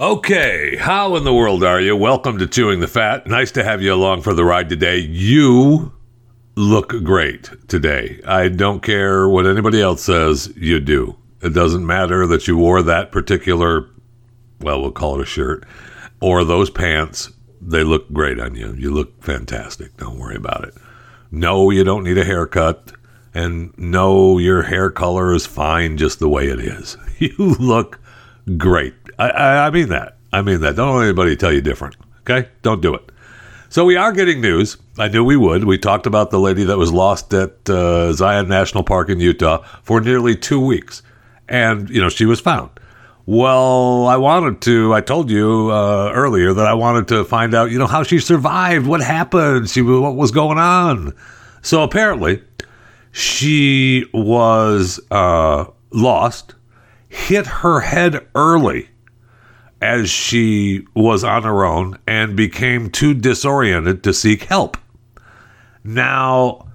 Okay, how in the world are you? Welcome to Chewing the Fat. Nice to have you along for the ride today. You look great today. I don't care what anybody else says, you do. It doesn't matter that you wore that particular, well, we'll call it a shirt, or those pants. They look great on you. You look fantastic. Don't worry about it. No, you don't need a haircut. And no, your hair color is fine just the way it is. You look great. I, I, I mean that. I mean that. Don't let anybody tell you different. Okay? Don't do it. So we are getting news. I knew we would. We talked about the lady that was lost at uh, Zion National Park in Utah for nearly two weeks, and you know she was found. Well, I wanted to. I told you uh, earlier that I wanted to find out, you know, how she survived, what happened, she what was going on. So apparently, she was uh, lost hit her head early as she was on her own and became too disoriented to seek help. Now,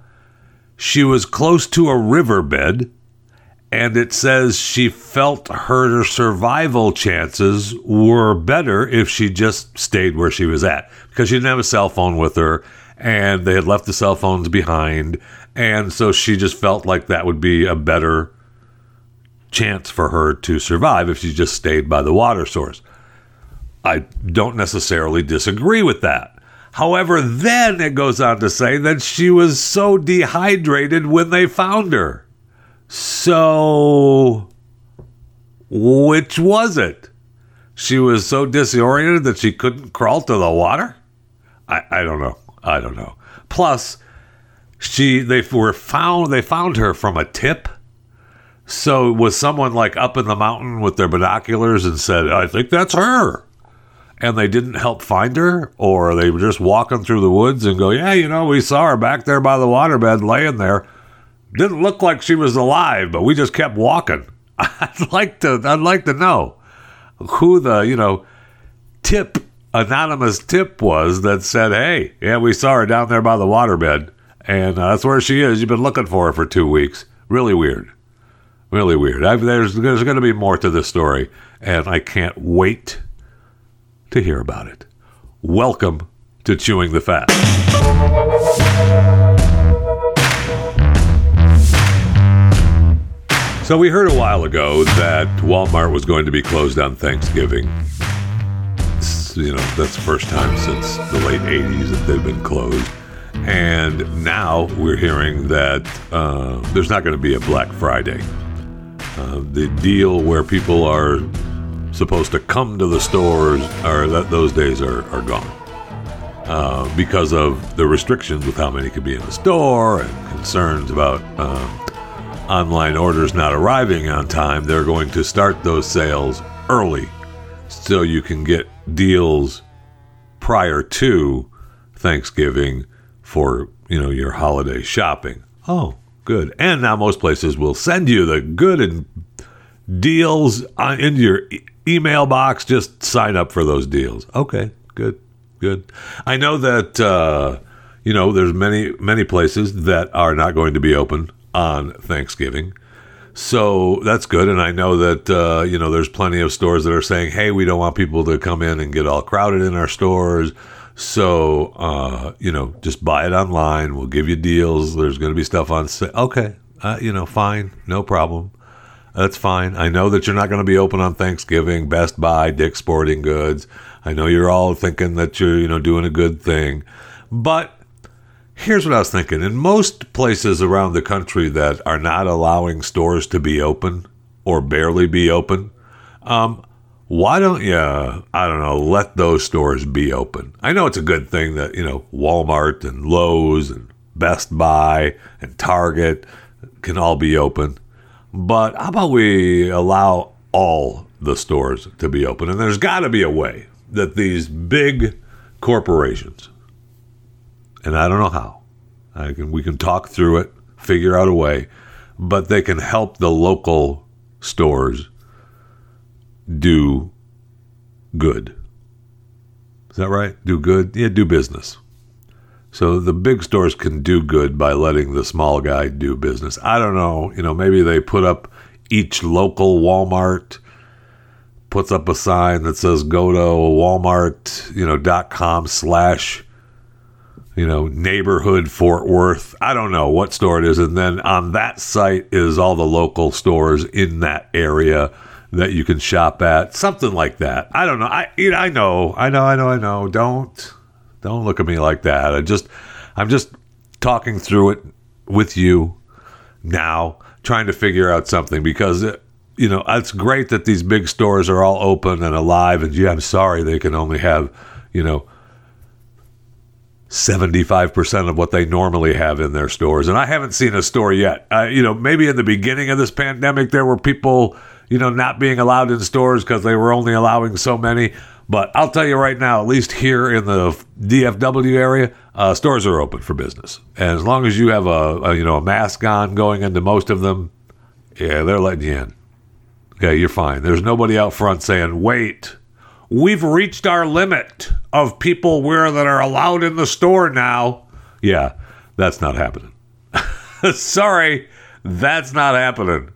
she was close to a riverbed, and it says she felt her survival chances were better if she just stayed where she was at because she didn't have a cell phone with her and they had left the cell phones behind. And so she just felt like that would be a better chance for her to survive if she just stayed by the water source. I don't necessarily disagree with that. However, then it goes on to say that she was so dehydrated when they found her. So, which was it? She was so disoriented that she couldn't crawl to the water? I, I don't know. I don't know. Plus, she they were found they found her from a tip so was someone like up in the mountain with their binoculars and said, "I think that's her," and they didn't help find her, or they were just walking through the woods and go, "Yeah, you know, we saw her back there by the waterbed, laying there. Didn't look like she was alive, but we just kept walking." I'd like to, I'd like to know who the, you know, tip anonymous tip was that said, "Hey, yeah, we saw her down there by the waterbed, and uh, that's where she is. You've been looking for her for two weeks. Really weird." Really weird. I've, there's there's going to be more to this story, and I can't wait to hear about it. Welcome to Chewing the Fat. So we heard a while ago that Walmart was going to be closed on Thanksgiving. You know, that's the first time since the late 80s that they've been closed. And now we're hearing that uh, there's not going to be a Black Friday. Uh, the deal where people are supposed to come to the stores are that those days are, are gone uh, because of the restrictions with how many could be in the store and concerns about um, online orders not arriving on time they're going to start those sales early so you can get deals prior to thanksgiving for you know your holiday shopping oh Good. And now most places will send you the good and deals on, into your email box. Just sign up for those deals. Okay. Good. Good. I know that uh, you know there's many many places that are not going to be open on Thanksgiving. So that's good, and I know that uh, you know there's plenty of stores that are saying, "Hey, we don't want people to come in and get all crowded in our stores." So, uh, you know, just buy it online. We'll give you deals. There's going to be stuff on sale. Okay. Uh, you know, fine. No problem. That's fine. I know that you're not going to be open on Thanksgiving. Best Buy, Dick's Sporting Goods. I know you're all thinking that you're, you know, doing a good thing. But here's what I was thinking. In most places around the country that are not allowing stores to be open or barely be open, um, why don't you, I don't know, let those stores be open? I know it's a good thing that, you know, Walmart and Lowe's and Best Buy and Target can all be open. But how about we allow all the stores to be open? And there's got to be a way that these big corporations, and I don't know how, I can, we can talk through it, figure out a way, but they can help the local stores do good. Is that right? Do good? Yeah, do business. So the big stores can do good by letting the small guy do business. I don't know. You know, maybe they put up each local Walmart puts up a sign that says go to Walmart, you know, dot com slash you know, neighborhood Fort Worth. I don't know what store it is. And then on that site is all the local stores in that area that you can shop at. Something like that. I don't know. I you know, I know. I know, I know, I know. Don't don't look at me like that. I just I'm just talking through it with you now, trying to figure out something because it, you know, it's great that these big stores are all open and alive and yeah, I'm sorry they can only have, you know, 75% of what they normally have in their stores. And I haven't seen a store yet. Uh, you know, maybe in the beginning of this pandemic, there were people, you know, not being allowed in stores because they were only allowing so many. But I'll tell you right now, at least here in the DFW area, uh, stores are open for business. And as long as you have a, a, you know a mask on going into most of them, yeah, they're letting you in. Okay, you're fine. There's nobody out front saying, "Wait, we've reached our limit of people where that are allowed in the store now. Yeah, that's not happening. Sorry, that's not happening.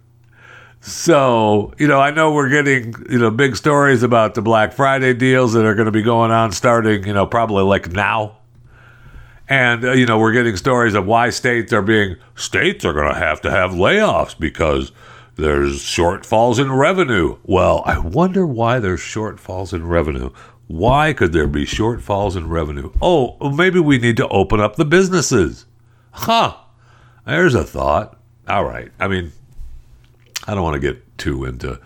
So, you know, I know we're getting, you know, big stories about the Black Friday deals that are going to be going on starting, you know, probably like now. And, uh, you know, we're getting stories of why states are being, states are going to have to have layoffs because there's shortfalls in revenue. Well, I wonder why there's shortfalls in revenue. Why could there be shortfalls in revenue? Oh, maybe we need to open up the businesses. Huh. There's a thought. All right. I mean, I don't want to get too into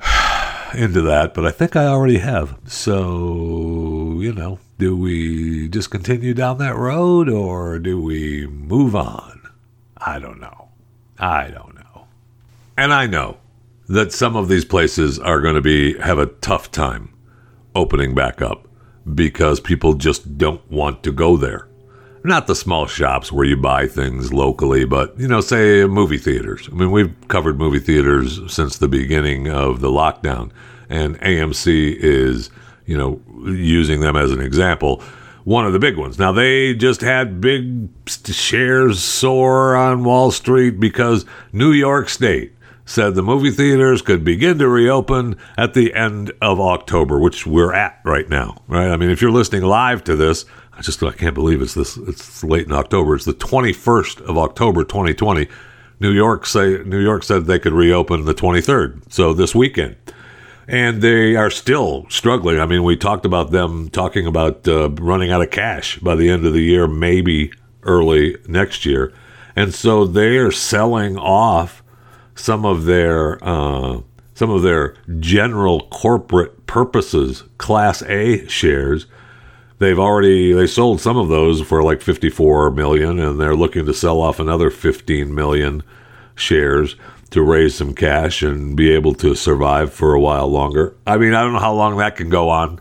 into that, but I think I already have. So, you know, do we just continue down that road or do we move on? I don't know. I don't know. And I know that some of these places are going to be have a tough time opening back up because people just don't want to go there. Not the small shops where you buy things locally, but you know, say movie theaters. I mean, we've covered movie theaters since the beginning of the lockdown, and AMC is, you know, using them as an example one of the big ones. Now, they just had big shares soar on Wall Street because New York State said the movie theaters could begin to reopen at the end of October, which we're at right now, right? I mean, if you're listening live to this, I just I can't believe it's this it's late in October. It's the 21st of October 2020. New York say New York said they could reopen the 23rd, so this weekend. And they are still struggling. I mean, we talked about them talking about uh, running out of cash by the end of the year, maybe early next year. And so they are selling off some of their uh, some of their general corporate purposes class A shares. They've already they sold some of those for like 54 million and they're looking to sell off another 15 million shares to raise some cash and be able to survive for a while longer. I mean, I don't know how long that can go on.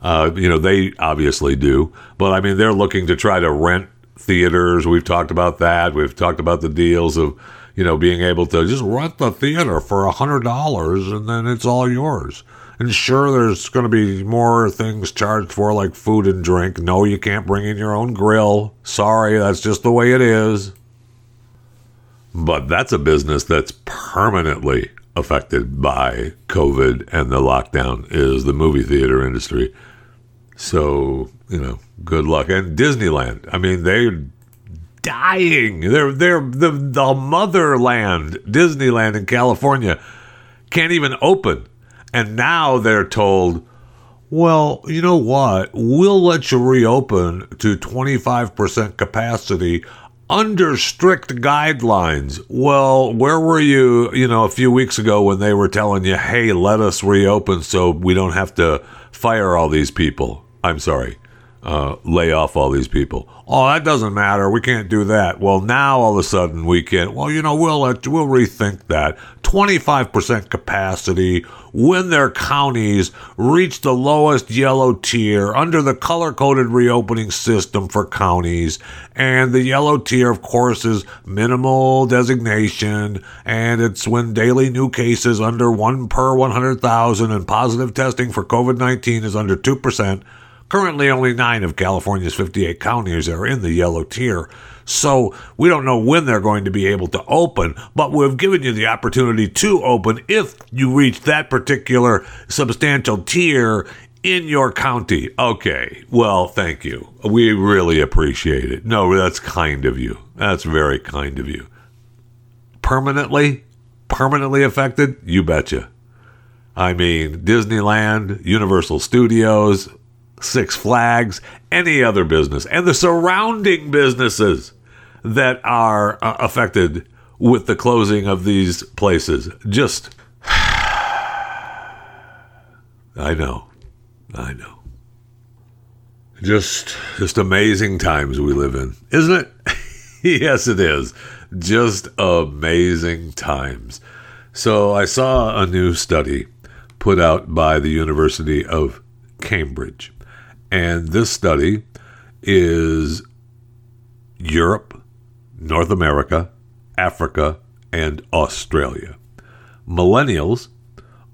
Uh, you know, they obviously do, but I mean, they're looking to try to rent theaters. We've talked about that. We've talked about the deals of you know, being able to just rent the theater for a hundred dollars and then it's all yours. And sure, there's going to be more things charged for, like food and drink. No, you can't bring in your own grill. Sorry, that's just the way it is. But that's a business that's permanently affected by COVID and the lockdown is the movie theater industry. So, you know, good luck. And Disneyland, I mean, they're dying. They're they're the the motherland, Disneyland in California, can't even open, and now they're told, well, you know what? We'll let you reopen to twenty five percent capacity under strict guidelines. Well, where were you, you know, a few weeks ago when they were telling you, hey, let us reopen so we don't have to fire all these people? I'm sorry uh, lay off all these people. Oh, that doesn't matter. We can't do that. Well, now all of a sudden we can. Well, you know, we'll let, we'll rethink that. 25% capacity when their counties reach the lowest yellow tier under the color coded reopening system for counties. And the yellow tier, of course, is minimal designation. And it's when daily new cases under one per 100,000 and positive testing for COVID 19 is under 2% Currently, only nine of California's 58 counties are in the yellow tier. So we don't know when they're going to be able to open, but we've given you the opportunity to open if you reach that particular substantial tier in your county. Okay, well, thank you. We really appreciate it. No, that's kind of you. That's very kind of you. Permanently? Permanently affected? You betcha. I mean, Disneyland, Universal Studios, Six Flags, any other business, and the surrounding businesses that are uh, affected with the closing of these places. Just, I know, I know. Just, just amazing times we live in, isn't it? yes, it is. Just amazing times. So I saw a new study put out by the University of Cambridge. And this study is Europe, North America, Africa, and Australia. Millennials,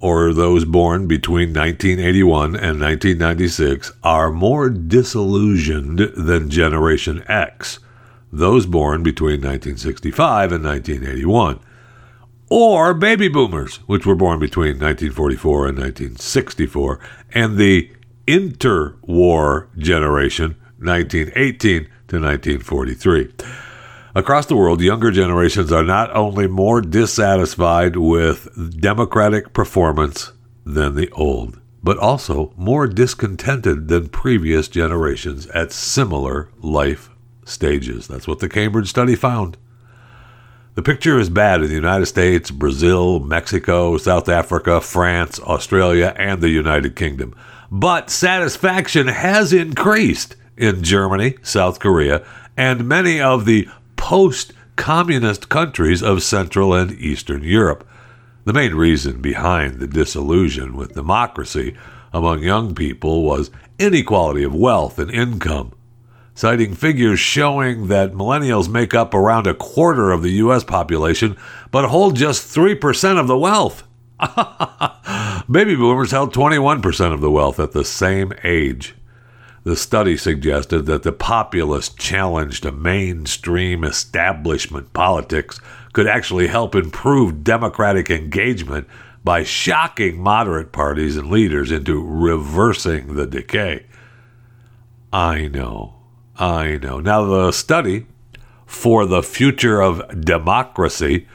or those born between 1981 and 1996, are more disillusioned than Generation X, those born between 1965 and 1981 or baby boomers, which were born between 1944 and 1964, and the interwar generation, 1918 to 1943. Across the world, younger generations are not only more dissatisfied with democratic performance than the old, but also more discontented than previous generations at similar life stages. That's what the Cambridge study found. The picture is bad in the United States, Brazil, Mexico, South Africa, France, Australia, and the United Kingdom. But satisfaction has increased in Germany, South Korea, and many of the post communist countries of Central and Eastern Europe. The main reason behind the disillusion with democracy among young people was inequality of wealth and income citing figures showing that millennials make up around a quarter of the U.S. population, but hold just 3% of the wealth. Baby boomers held 21% of the wealth at the same age. The study suggested that the populist challenge to mainstream establishment politics could actually help improve democratic engagement by shocking moderate parties and leaders into reversing the decay. I know I know. Now, the study for the future of democracy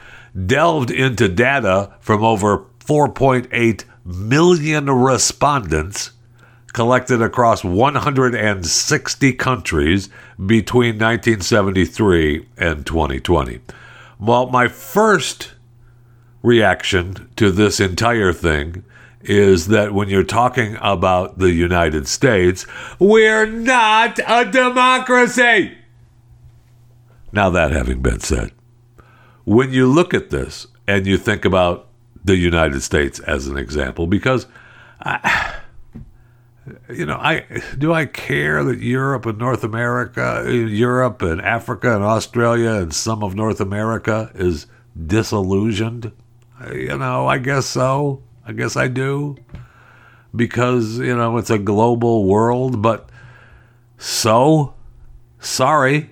delved into data from over 4.8 million respondents collected across 160 countries between 1973 and 2020. Well, my first reaction to this entire thing is that when you're talking about the United States, we're not a democracy. Now, that having been said, when you look at this and you think about the United States as an example, because I, you know, I do I care that Europe and North America, Europe and Africa and Australia and some of North America is disillusioned? You know, I guess so. I guess I do. Because, you know, it's a global world, but so sorry.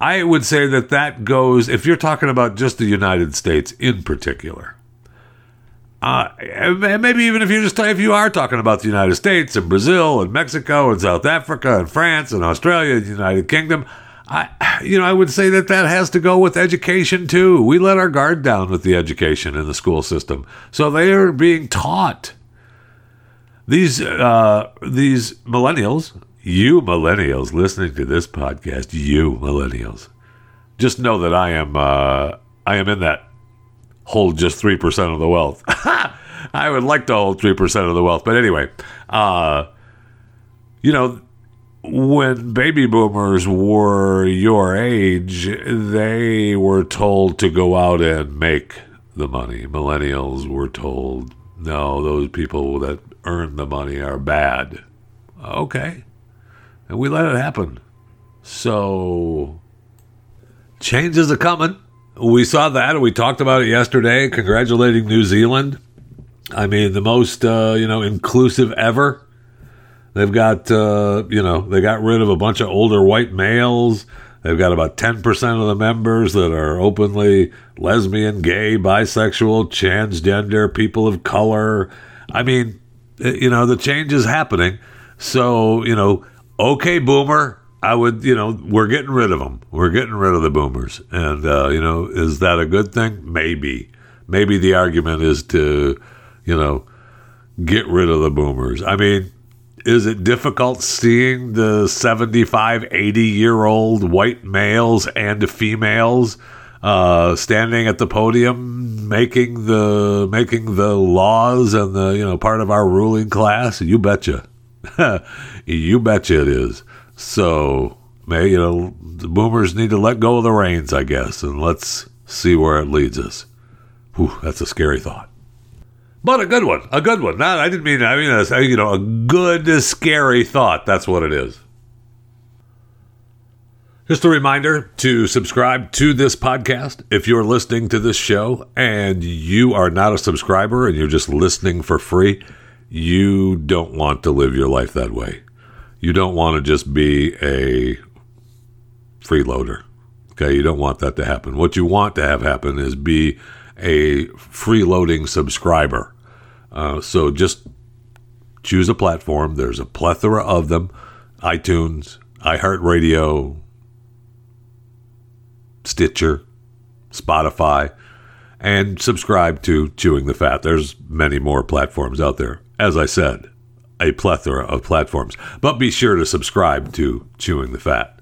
I would say that that goes, if you're talking about just the United States in particular, uh, maybe even if you just if you are talking about the United States and Brazil and Mexico and South Africa and France and Australia and the United Kingdom, I, you know, I would say that that has to go with education too. We let our guard down with the education in the school system, so they are being taught. These uh, these millennials, you millennials listening to this podcast, you millennials, just know that I am uh, I am in that hold just three percent of the wealth. I would like to hold three percent of the wealth, but anyway, uh, you know when baby boomers were your age, they were told to go out and make the money. Millennials were told, no, those people that earn the money are bad. Okay. And we let it happen. So, changes are coming. We saw that. And we talked about it yesterday, congratulating New Zealand. I mean, the most, uh, you know, inclusive ever They've got, uh, you know, they got rid of a bunch of older white males. They've got about 10% of the members that are openly lesbian, gay, bisexual, transgender, people of color. I mean, eh, you know, the change is happening. So, you know, okay, boomer, I would, you know, we're getting rid of them. We're getting rid of the boomers. And, uh, you know, is that a good thing? Maybe. Maybe the argument is to, you know, get rid of the boomers. I mean, is it difficult seeing the 75, 80 year old white males and females uh, standing at the podium making the making the laws and the you know part of our ruling class? You betcha, you betcha it is. So, may you know the boomers need to let go of the reins, I guess, and let's see where it leads us. Whew, that's a scary thought but a good one, a good one. Not, I didn't mean, I mean, a, you know, a good, scary thought. That's what it is. Just a reminder to subscribe to this podcast. If you're listening to this show and you are not a subscriber and you're just listening for free, you don't want to live your life that way. You don't want to just be a freeloader. Okay, you don't want that to happen. What you want to have happen is be a freeloading subscriber. Uh, so just choose a platform. There's a plethora of them iTunes, iHeartRadio, Stitcher, Spotify, and subscribe to Chewing the Fat. There's many more platforms out there. As I said, a plethora of platforms. But be sure to subscribe to Chewing the Fat.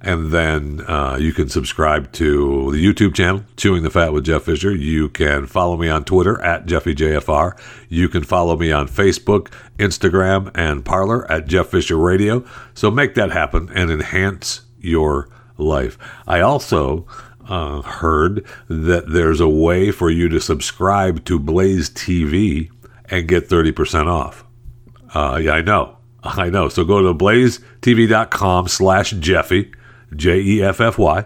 And then uh, you can subscribe to the YouTube channel, Chewing the Fat with Jeff Fisher. You can follow me on Twitter at JeffyJFR. You can follow me on Facebook, Instagram, and Parler at Jeff Fisher Radio. So make that happen and enhance your life. I also uh, heard that there's a way for you to subscribe to Blaze TV and get 30% off. Uh, yeah, I know. I know. So go to blazetv.com slash Jeffy J E F F Y,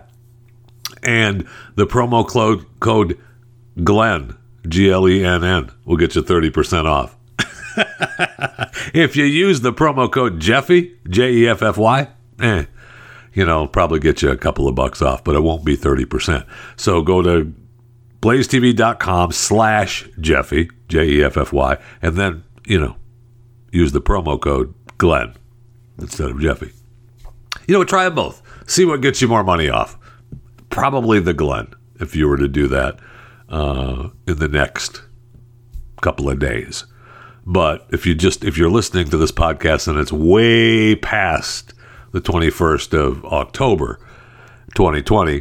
and the promo code code Glenn G L E N N will get you thirty percent off. if you use the promo code Jeffy J E F F Y, eh, you know, probably get you a couple of bucks off, but it won't be thirty percent. So go to blazetv.com slash Jeffy J E F F Y, and then you know use the promo code Glenn instead of Jeffy. You know, try them both see what gets you more money off. Probably the Glenn, if you were to do that uh, in the next couple of days. But if you just if you're listening to this podcast and it's way past the 21st of October, 2020,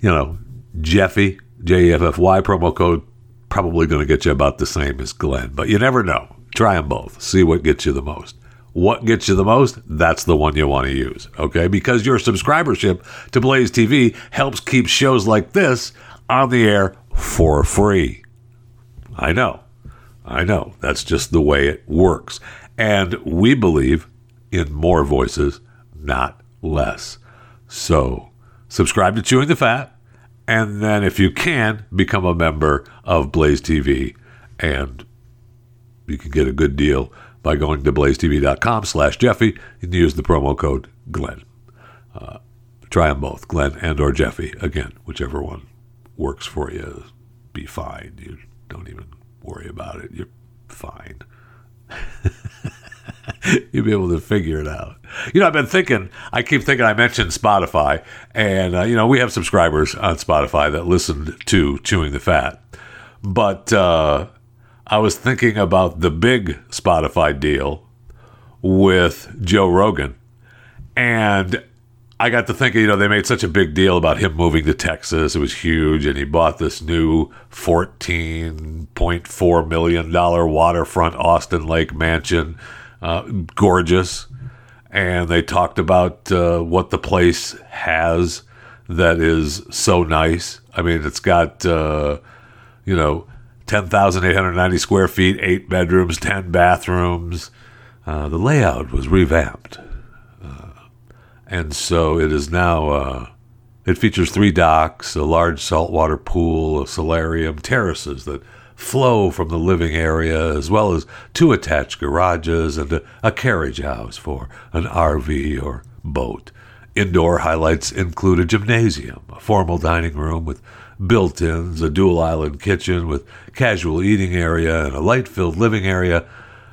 you know, Jeffy J E F F Y promo code probably going to get you about the same as Glenn, but you never know. Try them both. See what gets you the most what gets you the most, that's the one you want to use. Okay. Because your subscribership to Blaze TV helps keep shows like this on the air for free. I know. I know. That's just the way it works. And we believe in more voices, not less. So subscribe to Chewing the Fat. And then, if you can, become a member of Blaze TV. And you can get a good deal by going to blazetv.com slash Jeffy and use the promo code Glenn. Uh, try them both, Glenn and or Jeffy. Again, whichever one works for you, be fine. You don't even worry about it. You're fine. You'll be able to figure it out. You know, I've been thinking, I keep thinking I mentioned Spotify, and, uh, you know, we have subscribers on Spotify that listen to Chewing the Fat. But, uh, I was thinking about the big Spotify deal with Joe Rogan. And I got to thinking, you know, they made such a big deal about him moving to Texas. It was huge. And he bought this new $14.4 million waterfront Austin Lake mansion. Uh, gorgeous. And they talked about uh, what the place has that is so nice. I mean, it's got, uh, you know, 10,890 square feet, eight bedrooms, 10 bathrooms. Uh, the layout was revamped. Uh, and so it is now, uh, it features three docks, a large saltwater pool, a solarium, terraces that flow from the living area, as well as two attached garages and a, a carriage house for an RV or boat. Indoor highlights include a gymnasium, a formal dining room with built ins, a dual island kitchen with casual eating area, and a light filled living area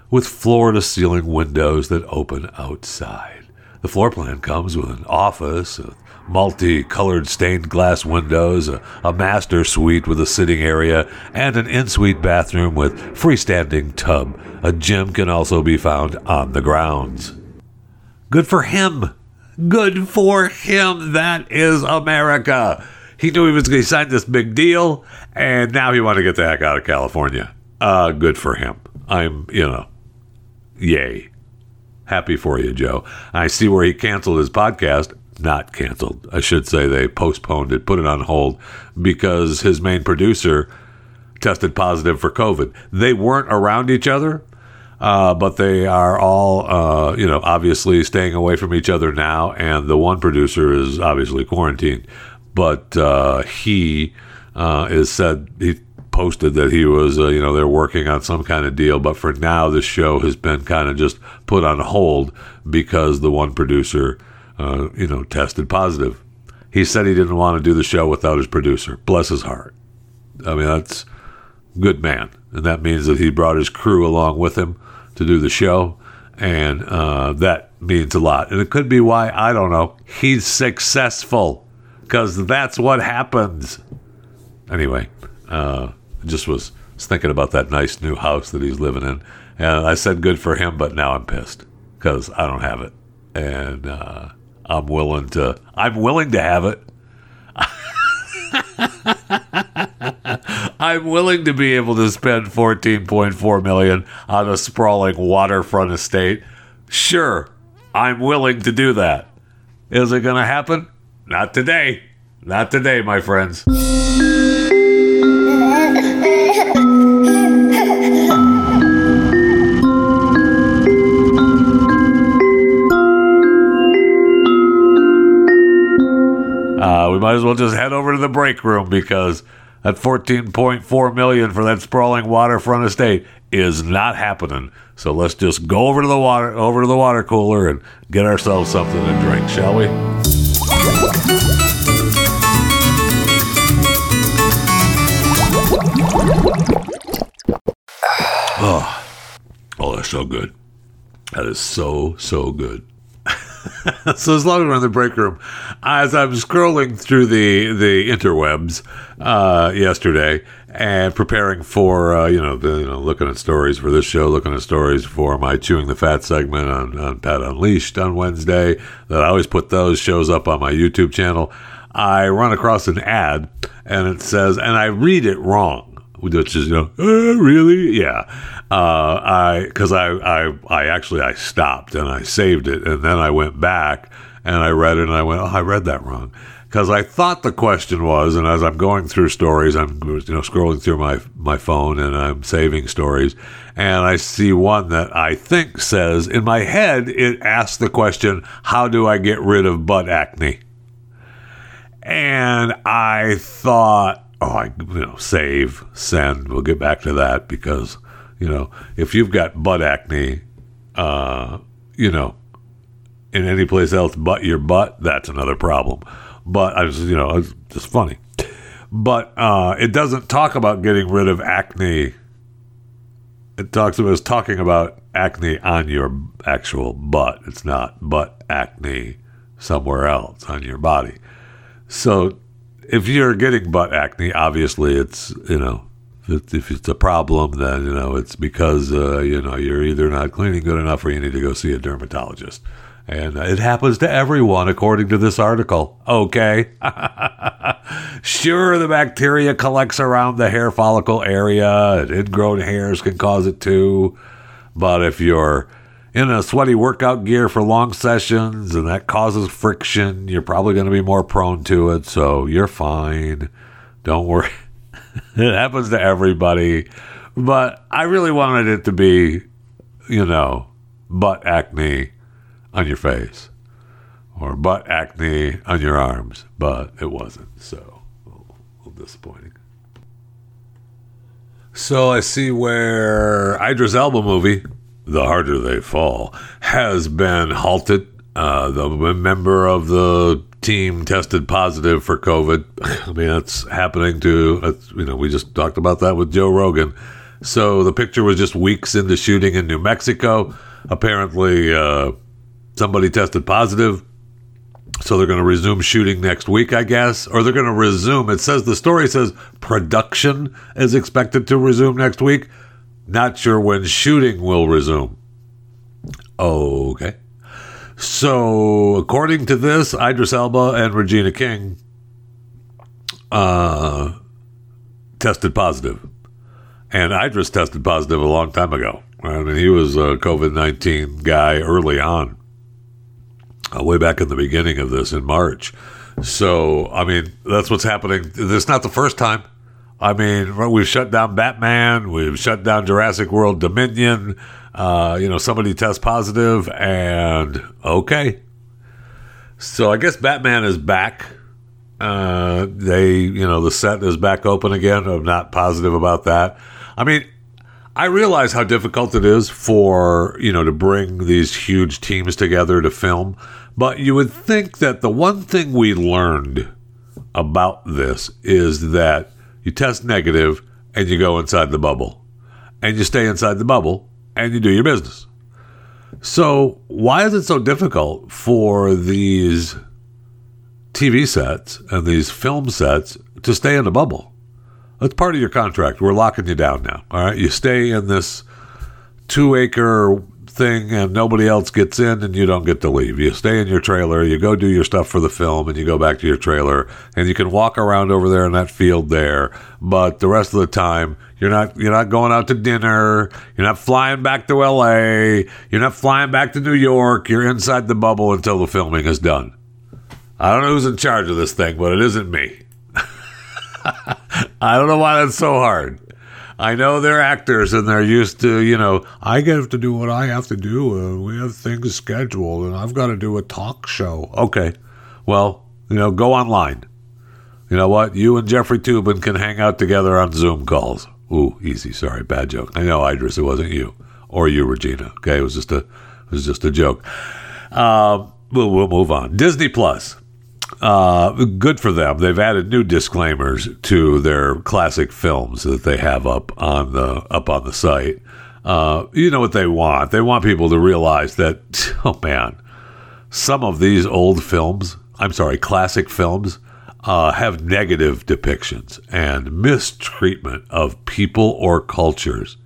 with floor to ceiling windows that open outside. The floor plan comes with an office, multi-colored stained glass windows, a, a, master suite with a sitting area, and an in-suite bathroom with freestanding tub. A gym can also be found on the grounds. Good for him. Good for him. That is America. He knew he was going to sign this big deal, and now he wanted to get the heck out of California. Uh, good for him. I'm, you know, yay. Happy for you, Joe. I see where he canceled his podcast not canceled. I should say they postponed it, put it on hold because his main producer tested positive for COVID. They weren't around each other, uh, but they are all, uh, you know, obviously staying away from each other now. And the one producer is obviously quarantined, but uh, he uh, is said he posted that he was, uh, you know, they're working on some kind of deal. But for now, the show has been kind of just put on hold because the one producer uh, you know, tested positive. He said he didn't want to do the show without his producer. Bless his heart. I mean, that's good man, and that means that he brought his crew along with him to do the show, and uh, that means a lot. And it could be why I don't know. He's successful because that's what happens. Anyway, uh, just was, was thinking about that nice new house that he's living in, and I said good for him, but now I'm pissed because I don't have it, and uh, I'm willing to I'm willing to have it. I'm willing to be able to spend 14.4 million on a sprawling waterfront estate. Sure, I'm willing to do that. Is it going to happen? Not today. Not today, my friends. Uh, we might as well just head over to the break room because that 14.4 million for that sprawling waterfront estate is not happening. So let's just go over to the water over to the water cooler and get ourselves something to drink, shall we? Oh, oh, that's so good. That is so so good. so as long as we're in the break room, as I'm scrolling through the the interwebs uh, yesterday and preparing for uh, you know the, you know looking at stories for this show, looking at stories for my chewing the fat segment on, on Pat Unleashed on Wednesday. That I always put those shows up on my YouTube channel. I run across an ad and it says, and I read it wrong which is you know uh, really yeah uh, I because I, I I actually I stopped and I saved it and then I went back and I read it and I went oh I read that wrong because I thought the question was and as I'm going through stories I'm you know scrolling through my my phone and I'm saving stories and I see one that I think says in my head it asks the question how do I get rid of butt acne and I thought oh, I you know save, send. We'll get back to that because you know if you've got butt acne, uh, you know, in any place else but your butt, that's another problem. But I was you know it's just funny. But uh, it doesn't talk about getting rid of acne. It talks about it's talking about acne on your actual butt. It's not butt acne somewhere else on your body. So if you're getting butt acne, obviously it's you know if it's a problem, then you know it's because uh, you know you're either not cleaning good enough or you need to go see a dermatologist. And it happens to everyone, according to this article. Okay. sure, the bacteria collects around the hair follicle area, and ingrown hairs can cause it too. But if you're in a sweaty workout gear for long sessions and that causes friction, you're probably going to be more prone to it. So you're fine. Don't worry. it happens to everybody. But I really wanted it to be, you know, butt acne on your face or butt acne on your arms, but it wasn't. So a little disappointing. So I see where Idris Elba movie, The Harder They Fall, has been halted. Uh, the member of the team tested positive for COVID. I mean, that's happening to, you know, we just talked about that with Joe Rogan. So the picture was just weeks into shooting in New Mexico. Apparently, uh, somebody tested positive. So they're going to resume shooting next week, I guess, or they're going to resume. It says the story says production is expected to resume next week. Not sure when shooting will resume. Okay. So, according to this, Idris Elba and Regina King uh, tested positive. And Idris tested positive a long time ago. I mean, he was a COVID 19 guy early on, uh, way back in the beginning of this in March. So, I mean, that's what's happening. This is not the first time. I mean, we've shut down Batman, we've shut down Jurassic World Dominion. Uh, you know, somebody tests positive, and okay. So I guess Batman is back. Uh, they, you know, the set is back open again. I'm not positive about that. I mean, I realize how difficult it is for, you know, to bring these huge teams together to film, but you would think that the one thing we learned about this is that you test negative and you go inside the bubble and you stay inside the bubble and you do your business. So, why is it so difficult for these TV sets and these film sets to stay in a bubble? That's part of your contract. We're locking you down now. All right. You stay in this two acre thing and nobody else gets in and you don't get to leave. You stay in your trailer, you go do your stuff for the film and you go back to your trailer and you can walk around over there in that field there, but the rest of the time you're not you're not going out to dinner, you're not flying back to LA, you're not flying back to New York, you're inside the bubble until the filming is done. I don't know who's in charge of this thing, but it isn't me. I don't know why that's so hard. I know they're actors and they're used to, you know, I have to do what I have to do. And we have things scheduled and I've got to do a talk show. Okay. Well, you know, go online. You know what? You and Jeffrey Toobin can hang out together on Zoom calls. Ooh, easy. Sorry, bad joke. I know, Idris, it wasn't you or you, Regina. Okay, it was just a, it was just a joke. Um, we'll, we'll move on. Disney Plus uh, good for them. They've added new disclaimers to their classic films that they have up on the up on the site. Uh, you know what they want? They want people to realize that, oh man, some of these old films, I'm sorry, classic films, uh, have negative depictions and mistreatment of people or cultures.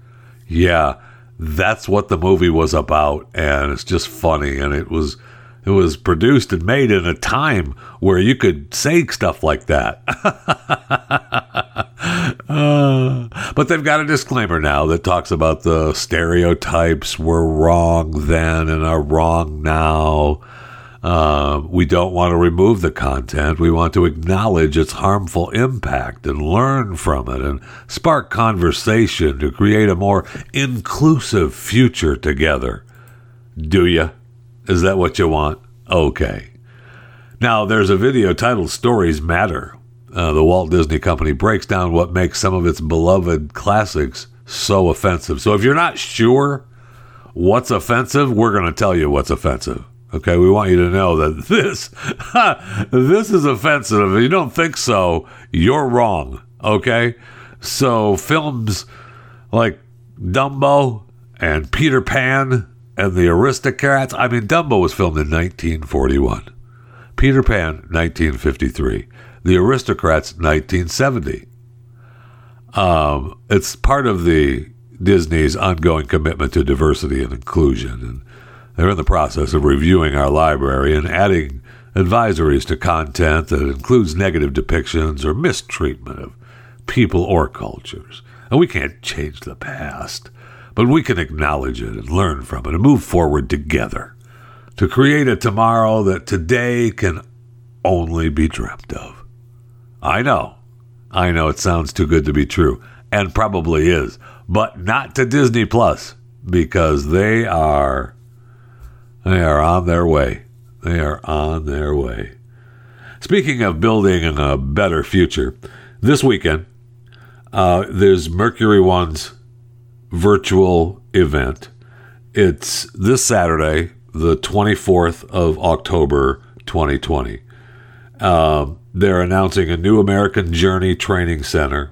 Yeah, that's what the movie was about, and it's just funny, and it was it was produced and made in a time where you could say stuff like that. uh, but they've got a disclaimer now that talks about the stereotypes were wrong then and are wrong now. Uh, we don't want to remove the content. We want to acknowledge its harmful impact and learn from it and spark conversation to create a more inclusive future together. Do you? Is that what you want? Okay. Now, there's a video titled Stories Matter. Uh, the Walt Disney Company breaks down what makes some of its beloved classics so offensive. So, if you're not sure what's offensive, we're going to tell you what's offensive. Okay, we want you to know that this this is offensive. If you don't think so, you're wrong. Okay? So films like Dumbo and Peter Pan and the Aristocats. I mean, Dumbo was filmed in 1941, Peter Pan 1953, The Aristocats 1970. Um, it's part of the Disney's ongoing commitment to diversity and inclusion, and they're in the process of reviewing our library and adding advisories to content that includes negative depictions or mistreatment of people or cultures. And we can't change the past but we can acknowledge it and learn from it and move forward together to create a tomorrow that today can only be dreamt of. I know, I know it sounds too good to be true, and probably is, but not to Disney Plus because they are they are on their way. They are on their way. Speaking of building a better future, this weekend Uh, there's Mercury One's virtual event. It's this Saturday, the 24th of October, 2020. Um, they're announcing a new American Journey Training Center,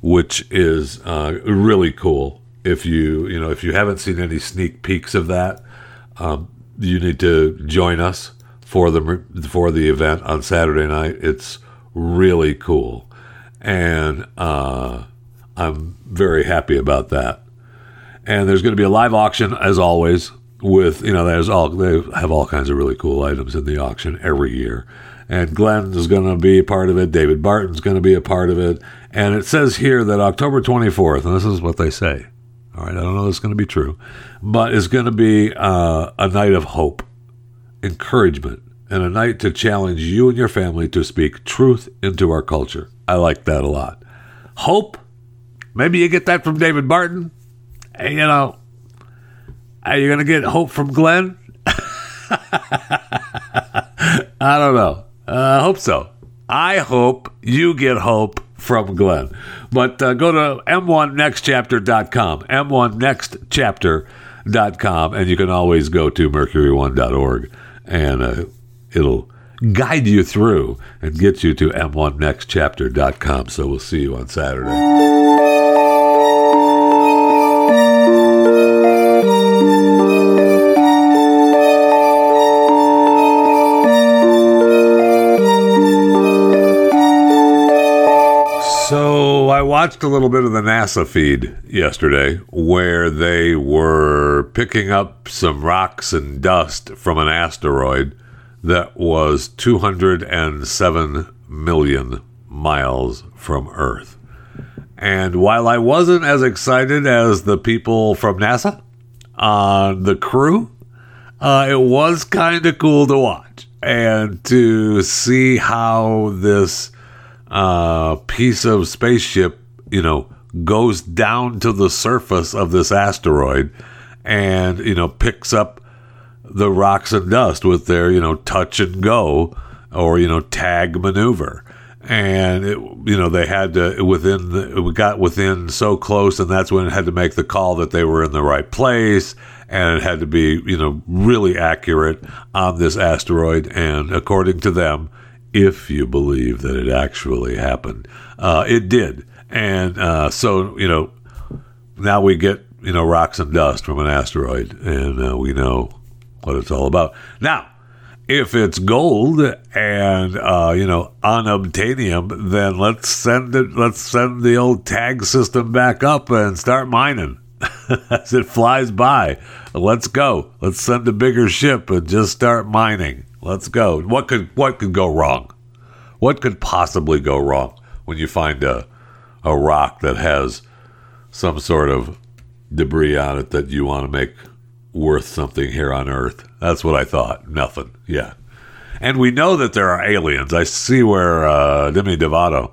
which is uh, really cool. If you you know if you haven't seen any sneak peeks of that, um, you need to join us for the for the event on Saturday night. It's really cool, and uh, I'm very happy about that. And there's going to be a live auction as always. With you know, there's all they have all kinds of really cool items in the auction every year. And Glenn is going to be a part of it. David Barton's going to be a part of it. And it says here that October 24th, and this is what they say. All right, I don't know if it's going to be true, but it's going to be uh, a night of hope, encouragement, and a night to challenge you and your family to speak truth into our culture. I like that a lot. Hope, maybe you get that from David Barton. Hey, you know, are you going to get hope from Glenn? I don't know. Uh, I hope so. I hope you get hope from Glenn. But uh, go to m1nextchapter.com, m1nextchapter.com, and you can always go to mercury1.org, and uh, it'll guide you through and get you to m1nextchapter.com. So we'll see you on Saturday. I watched a little bit of the NASA feed yesterday where they were picking up some rocks and dust from an asteroid that was 207 million miles from Earth. And while I wasn't as excited as the people from NASA on the crew, uh, it was kind of cool to watch and to see how this uh, piece of spaceship, you know, goes down to the surface of this asteroid and, you know, picks up the rocks and dust with their, you know, touch and go or, you know, tag maneuver. And, it, you know, they had to, within, the, we got within so close, and that's when it had to make the call that they were in the right place. And it had to be, you know, really accurate on this asteroid. And according to them, if you believe that it actually happened. Uh, it did. And uh, so, you know, now we get, you know, rocks and dust from an asteroid, and uh, we know what it's all about. Now, if it's gold and uh, you know unobtainium, then let's send it. Let's send the old tag system back up and start mining as it flies by. Let's go. Let's send a bigger ship and just start mining. Let's go. What could what could go wrong? What could possibly go wrong when you find a a rock that has some sort of debris on it that you want to make worth something here on Earth? That's what I thought. Nothing. Yeah. And we know that there are aliens. I see where uh, Demi Lovato.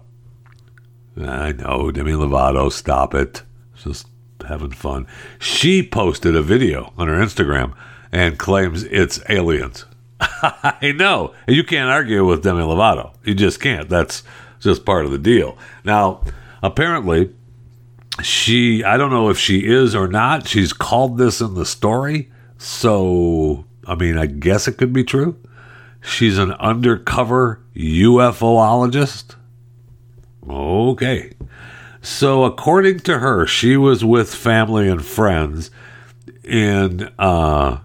I know Demi Lovato. Stop it. Just having fun. She posted a video on her Instagram and claims it's aliens. I know. You can't argue with Demi Lovato. You just can't. That's just part of the deal. Now, apparently, she, I don't know if she is or not. She's called this in the story. So, I mean, I guess it could be true. She's an undercover UFOologist. Okay. So, according to her, she was with family and friends in uh,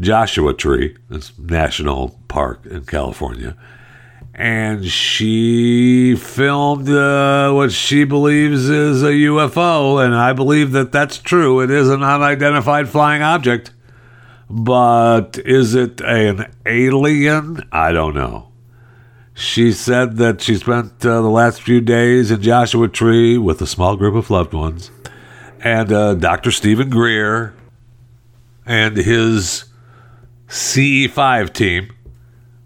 Joshua Tree, this national park in California. And she filmed uh, what she believes is a UFO, and I believe that that's true. It is an unidentified flying object. But is it an alien? I don't know. She said that she spent uh, the last few days in Joshua Tree with a small group of loved ones, and uh, Dr. Stephen Greer and his CE5 team.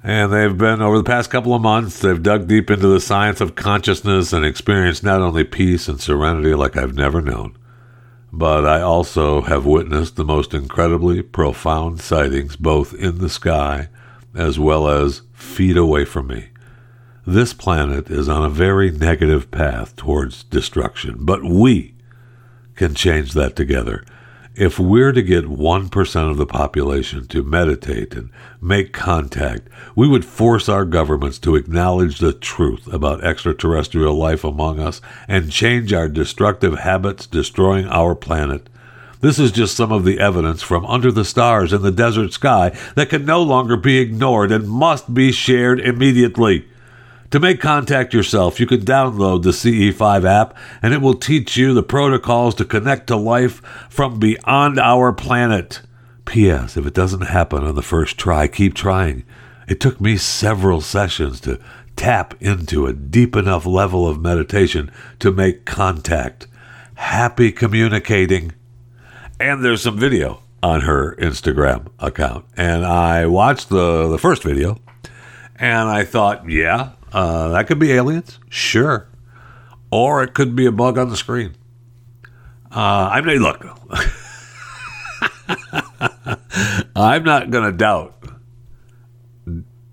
And they've been, over the past couple of months, they've dug deep into the science of consciousness and experienced not only peace and serenity like I've never known, but I also have witnessed the most incredibly profound sightings both in the sky as well as feet away from me. this planet is on a very negative path towards destruction, but we can change that together. If we're to get 1% of the population to meditate and make contact, we would force our governments to acknowledge the truth about extraterrestrial life among us and change our destructive habits, destroying our planet. This is just some of the evidence from under the stars in the desert sky that can no longer be ignored and must be shared immediately. To make contact yourself, you can download the CE5 app and it will teach you the protocols to connect to life from beyond our planet. P.S. If it doesn't happen on the first try, keep trying. It took me several sessions to tap into a deep enough level of meditation to make contact. Happy communicating. And there's some video on her Instagram account. And I watched the, the first video and I thought, yeah, uh, that could be aliens, sure, or it could be a bug on the screen. Uh, I mean, look, I'm not going to doubt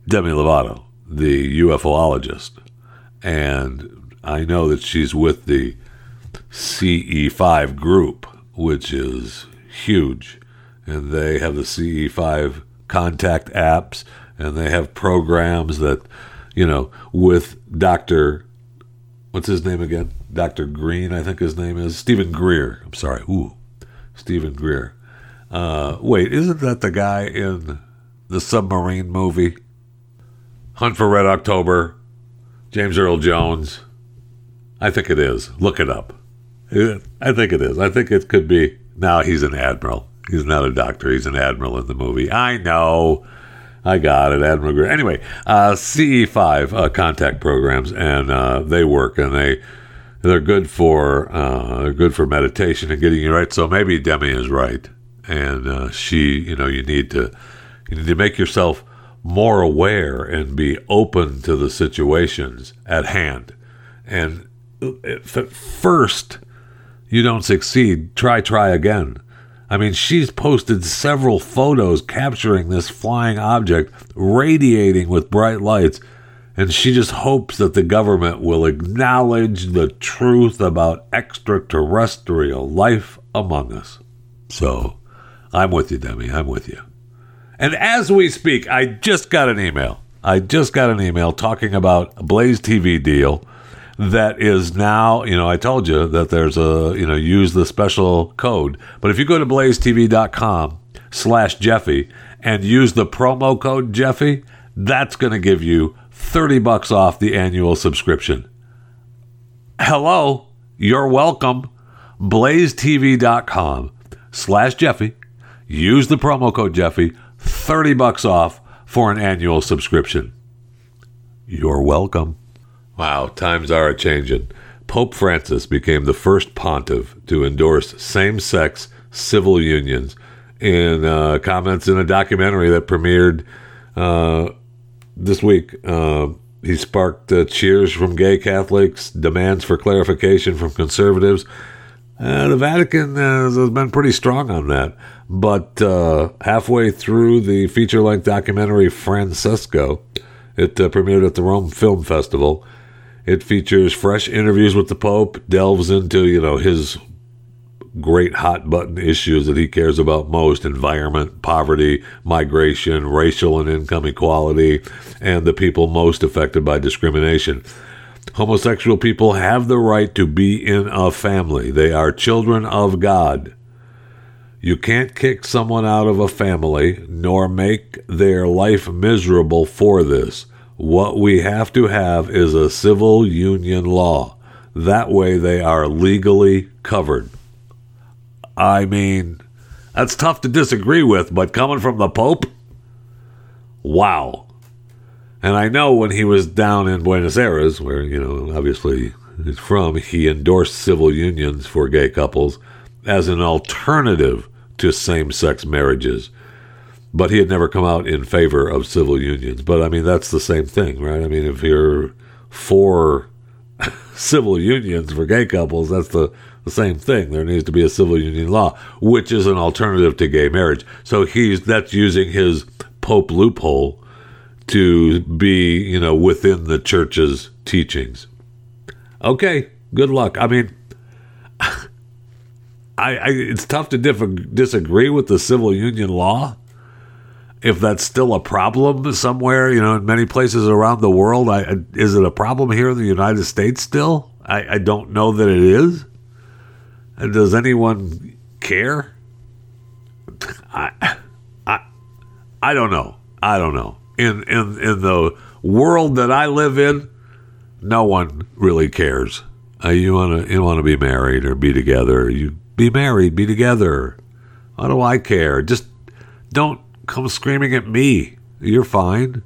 Demi Lovato, the UFOologist, and I know that she's with the CE5 group, which is huge, and they have the CE5 contact apps, and they have programs that you know, with Dr. What's his name again? Dr. Green, I think his name is. Stephen Greer. I'm sorry. Ooh, Stephen Greer. Uh, wait, isn't that the guy in the submarine movie? Hunt for Red October, James Earl Jones. I think it is. Look it up. I think it is. I think it could be. Now he's an admiral. He's not a doctor. He's an admiral in the movie. I know. I got it, Admiral Greer. Anyway, uh, CE5 uh, contact programs, and uh, they work, and they they're good for uh, they're good for meditation and getting you right. So maybe Demi is right, and uh, she, you know, you need to you need to make yourself more aware and be open to the situations at hand. And if at first you don't succeed, try try again I mean, she's posted several photos capturing this flying object radiating with bright lights, and she just hopes that the government will acknowledge the truth about extraterrestrial life among us. So, I'm with you, Demi. I'm with you. And as we speak, I just got an email. I just got an email talking about a Blaze TV deal that is now, you know, I told you that there's a, you know, use the special code. But if you go to blazetv.com slash Jeffy and use the promo code Jeffy, that's going to give you 30 bucks off the annual subscription. Hello, you're welcome. blazetv.com slash Jeffy. Use the promo code Jeffy, 30 bucks off for an annual subscription. You're welcome. Wow, times are a changing. Pope Francis became the first pontiff to endorse same sex civil unions in uh, comments in a documentary that premiered uh, this week. Uh, he sparked uh, cheers from gay Catholics, demands for clarification from conservatives. Uh, the Vatican has been pretty strong on that. But uh, halfway through the feature length documentary Francesco, it premiered at the Rome Film Festival it features fresh interviews with the Pope, delves into, you know, his great hot button issues that he cares about most environment, poverty, migration, racial and income equality, and the people most affected by discrimination. Homosexual people have the right to be in a family, they are children of God. You can't kick someone out of a family nor make their life miserable for this. What we have to have is a civil union law. That way they are legally covered. I mean, that's tough to disagree with, but coming from the Pope, wow. And I know when he was down in Buenos Aires, where, you know, obviously he's from, he endorsed civil unions for gay couples as an alternative to same sex marriages but he had never come out in favor of civil unions. But I mean, that's the same thing, right? I mean, if you're for civil unions for gay couples, that's the, the same thing. There needs to be a civil union law, which is an alternative to gay marriage. So he's that's using his Pope loophole to be, you know, within the church's teachings. Okay, good luck. I mean, I, I it's tough to disagree with the civil union law if that's still a problem somewhere, you know, in many places around the world. I, is it a problem here in the United States still? I, I don't know that it is. And does anyone care? I, I, I don't know. I don't know. In in in the world that I live in, no one really cares. Uh, you want to you want to be married or be together. You be married, be together. Why do I care? Just don't come screaming at me. You're fine.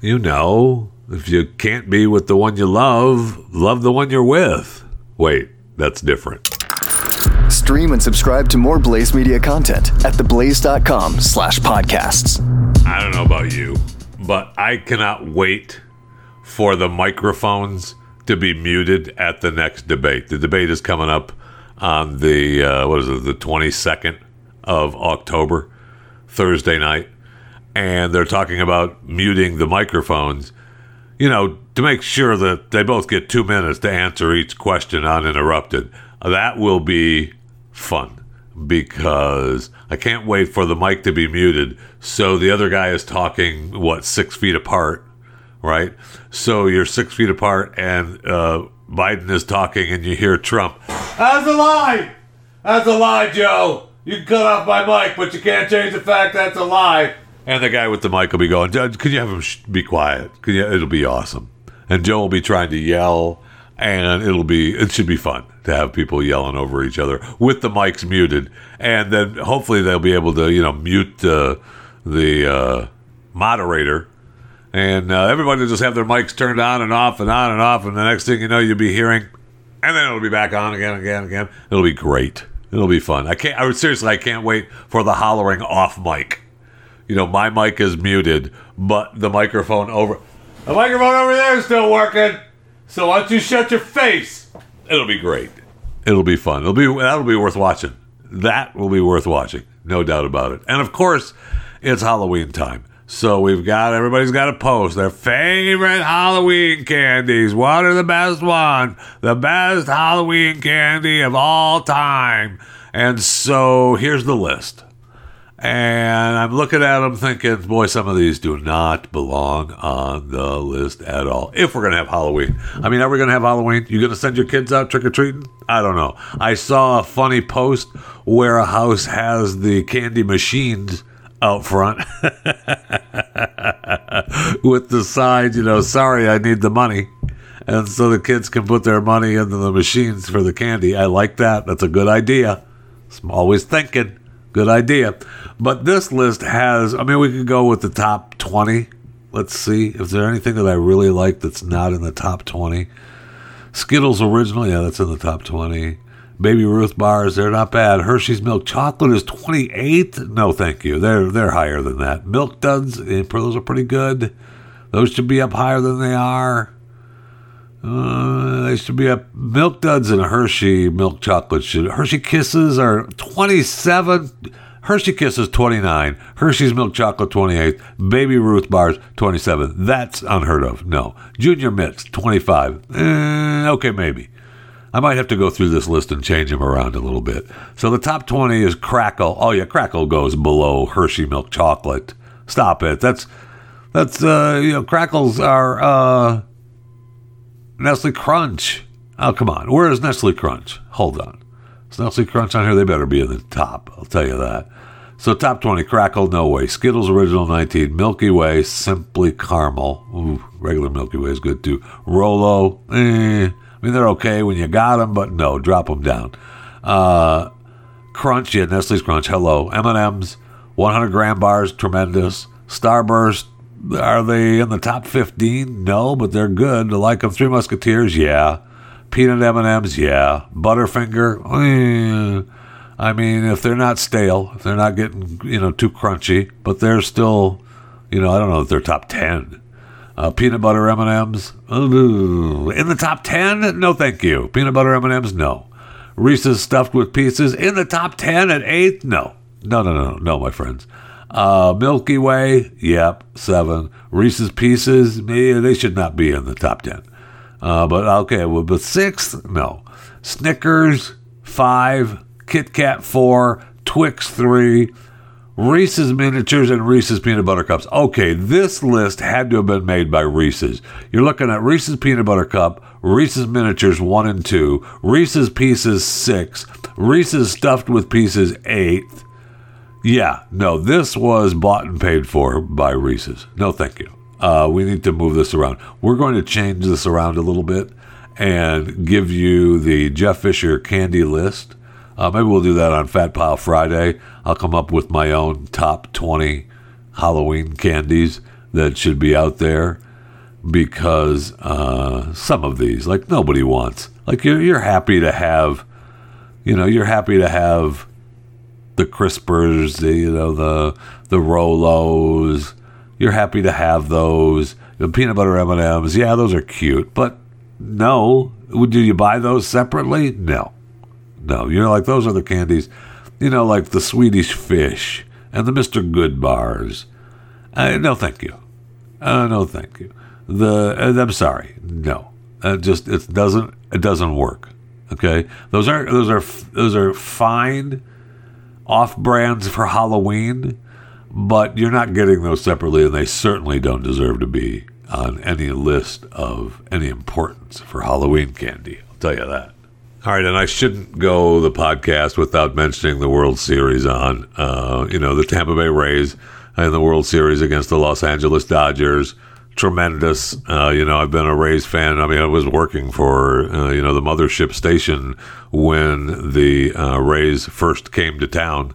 You know, if you can't be with the one you love, love the one you're with. Wait, that's different. Stream and subscribe to more Blaze Media content at theblaze.com slash podcasts. I don't know about you, but I cannot wait for the microphones to be muted at the next debate. The debate is coming up on the, uh, what is it, the 22nd of October, Thursday night. And they're talking about muting the microphones, you know, to make sure that they both get two minutes to answer each question uninterrupted. That will be fun because I can't wait for the mic to be muted. So the other guy is talking, what, six feet apart, right? So you're six feet apart and uh, Biden is talking and you hear Trump, That's a lie! That's a lie, Joe! You can cut off my mic, but you can't change the fact that's a lie. And the guy with the mic will be going, Judge, could you have him sh- be quiet? You? It'll be awesome. And Joe will be trying to yell, and it'll be it should be fun to have people yelling over each other with the mics muted, and then hopefully they'll be able to you know mute uh, the uh, moderator, and uh, everybody will just have their mics turned on and off and on and off, and the next thing you know you'll be hearing, and then it'll be back on again, again, again. It'll be great. It'll be fun. I can't. I seriously. I can't wait for the hollering off mic. You know, my mic is muted, but the microphone over the microphone over there is still working. So why don't you shut your face? It'll be great. It'll be fun. It'll be that'll be worth watching. That will be worth watching, no doubt about it. And of course, it's Halloween time. So we've got everybody's got to post their favorite Halloween candies. What are the best one? The best Halloween candy of all time. And so here's the list. And I'm looking at them thinking, boy, some of these do not belong on the list at all. If we're going to have Halloween. I mean, are we going to have Halloween? You going to send your kids out trick or treating? I don't know. I saw a funny post where a house has the candy machines out front with the sign, you know, sorry, I need the money. And so the kids can put their money into the machines for the candy. I like that. That's a good idea. I'm always thinking. Good idea. But this list has, I mean, we could go with the top 20. Let's see. Is there anything that I really like that's not in the top 20? Skittles Original, yeah, that's in the top 20. Baby Ruth bars, they're not bad. Hershey's milk chocolate is 28th. No, thank you. They're they're higher than that. Milk duds, those are pretty good. Those should be up higher than they are. Uh, they should be up. Milk duds and Hershey milk chocolate should. Hershey Kisses are 27. Hershey Kisses 29. Hershey's milk chocolate 28. Baby Ruth bars 27. That's unheard of. No. Junior Mints 25. Eh, okay, maybe. I might have to go through this list and change them around a little bit. So the top 20 is Krackel. Oh yeah, Krackel goes below Hershey milk chocolate. Stop it. That's that's uh you know crackles are uh Nestle Crunch. Oh come on. Where is Nestle Crunch? Hold on. Is Nestle Crunch on here? They better be in the top. I'll tell you that. So top 20, Krackel, no way. Skittles Original 19, Milky Way, Simply Caramel. Ooh, regular Milky Way is good too. Rolo, eh. I mean, they're okay when you got them, but no, drop them down. Uh, Crunch, yeah, Nestle's Crunch. Hello, M and M's, 100 gram bars, tremendous. Starburst, are they in the top 15? No, but they're good. The like them. Three Musketeers, yeah. Peanut M and M's, yeah. Butterfinger, eh. I mean, if they're not stale, if they're not getting you know too crunchy, but they're still, you know, I don't know if they're top 10. Uh, peanut butter M&Ms? In the top 10 no thank you. Peanut butter M&Ms? No. Reese's stuffed with pieces? In the top 10 at 8th no. No no no no my friends. Uh, Milky Way, yep, seven. Reese's Pieces, yeah, they should not be in the top ten. Uh, but okay, well, but sixth, no. Snickers, five. Kit Kat, four. Twix, three. Reese's Miniatures and Reese's Peanut Butter Cups. Okay, this list had to have been made by Reese's. You're looking at Reese's Peanut Butter Cup, Reese's Miniatures 1 and 2, Reese's Pieces 6, Reese's Stuffed with Pieces 8. Yeah, no, this was bought and paid for by Reese's. No, thank you. Uh, we need to move this around. We're going to change this around a little bit and give you the Jeff Fisher candy list. Uh, maybe we'll do that on Fat Pile Friday. I'll come up with my own top 20 Halloween candies that should be out there because uh, some of these, like nobody wants, like you're, you're happy to have, you know, you're happy to have the crispers, the, you know, the the Rolos. You're happy to have those. The peanut butter M&Ms, yeah, those are cute, but no, do you buy those separately? No, no. You're like those are the candies, you know, like the Swedish fish and the Mister Good bars. Uh, no, thank you. Uh, no, thank you. The uh, I'm sorry, no. Uh, just it doesn't it doesn't work. Okay, those are those are those are fine off brands for Halloween, but you're not getting those separately, and they certainly don't deserve to be on any list of any importance for Halloween candy. I'll tell you that. All right, and I shouldn't go the podcast without mentioning the World Series on, uh, you know, the Tampa Bay Rays and the World Series against the Los Angeles Dodgers. Tremendous. Uh, you know, I've been a Rays fan. I mean, I was working for, uh, you know, the mothership station when the uh, Rays first came to town,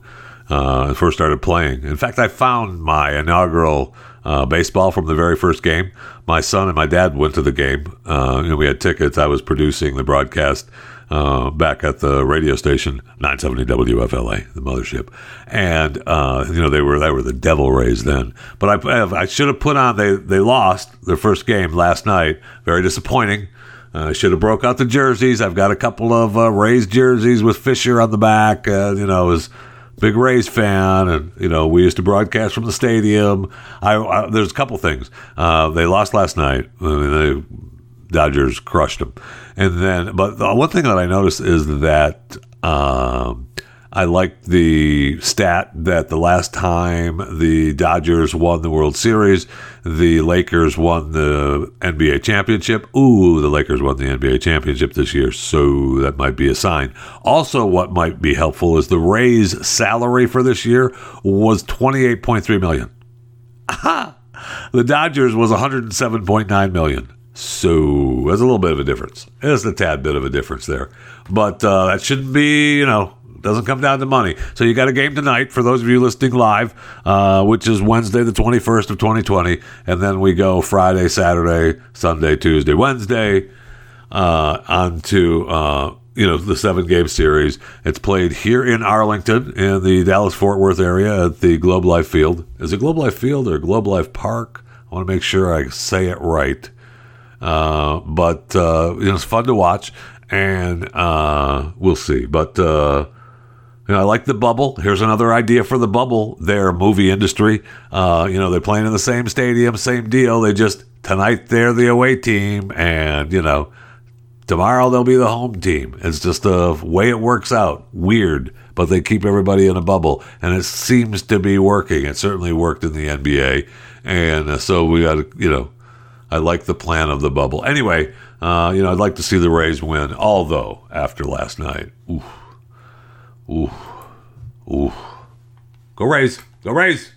uh, first started playing. In fact, I found my inaugural uh, baseball from the very first game. My son and my dad went to the game. Uh, you know, we had tickets. I was producing the broadcast uh, back at the radio station 970 WFLA, the mothership, and uh, you know they were they were the Devil Rays then. But I I should have put on they they lost their first game last night. Very disappointing. I uh, should have broke out the jerseys. I've got a couple of uh, Rays jerseys with Fisher on the back. Uh, you know, was big Rays fan, and you know we used to broadcast from the stadium. I, I there's a couple things. Uh, they lost last night. I mean, the Dodgers crushed them, and then but the one thing that I noticed is that. Um, I like the stat that the last time the Dodgers won the World Series, the Lakers won the NBA championship. Ooh, the Lakers won the NBA championship this year, so that might be a sign. Also, what might be helpful is the Rays' salary for this year was twenty eight point three million. Aha! The Dodgers was one hundred seven point nine million. So there's a little bit of a difference. There's a tad bit of a difference there, but uh, that shouldn't be, you know, doesn't come down to money. So you got a game tonight for those of you listening live, uh, which is Wednesday, the 21st of 2020. And then we go Friday, Saturday, Sunday, Tuesday, Wednesday uh, on to, uh, you know, the seven game series. It's played here in Arlington in the Dallas Fort Worth area at the Globe Life Field. Is it Globe Life Field or Globe Life Park? I want to make sure I say it right. Uh, but uh, you know, it's fun to watch, and uh, we'll see. But uh, you know, I like the bubble. Here's another idea for the bubble. Their movie industry. Uh, you know, they're playing in the same stadium, same deal. They just tonight they're the away team, and you know, tomorrow they'll be the home team. It's just the way it works out. Weird, but they keep everybody in a bubble, and it seems to be working. It certainly worked in the NBA, and uh, so we got to, you know, I like the plan of the bubble. Anyway, uh, you know, I'd like to see the Rays win. Although after last night, ooh, Ooh. Ooh. Go Rays. Go Rays.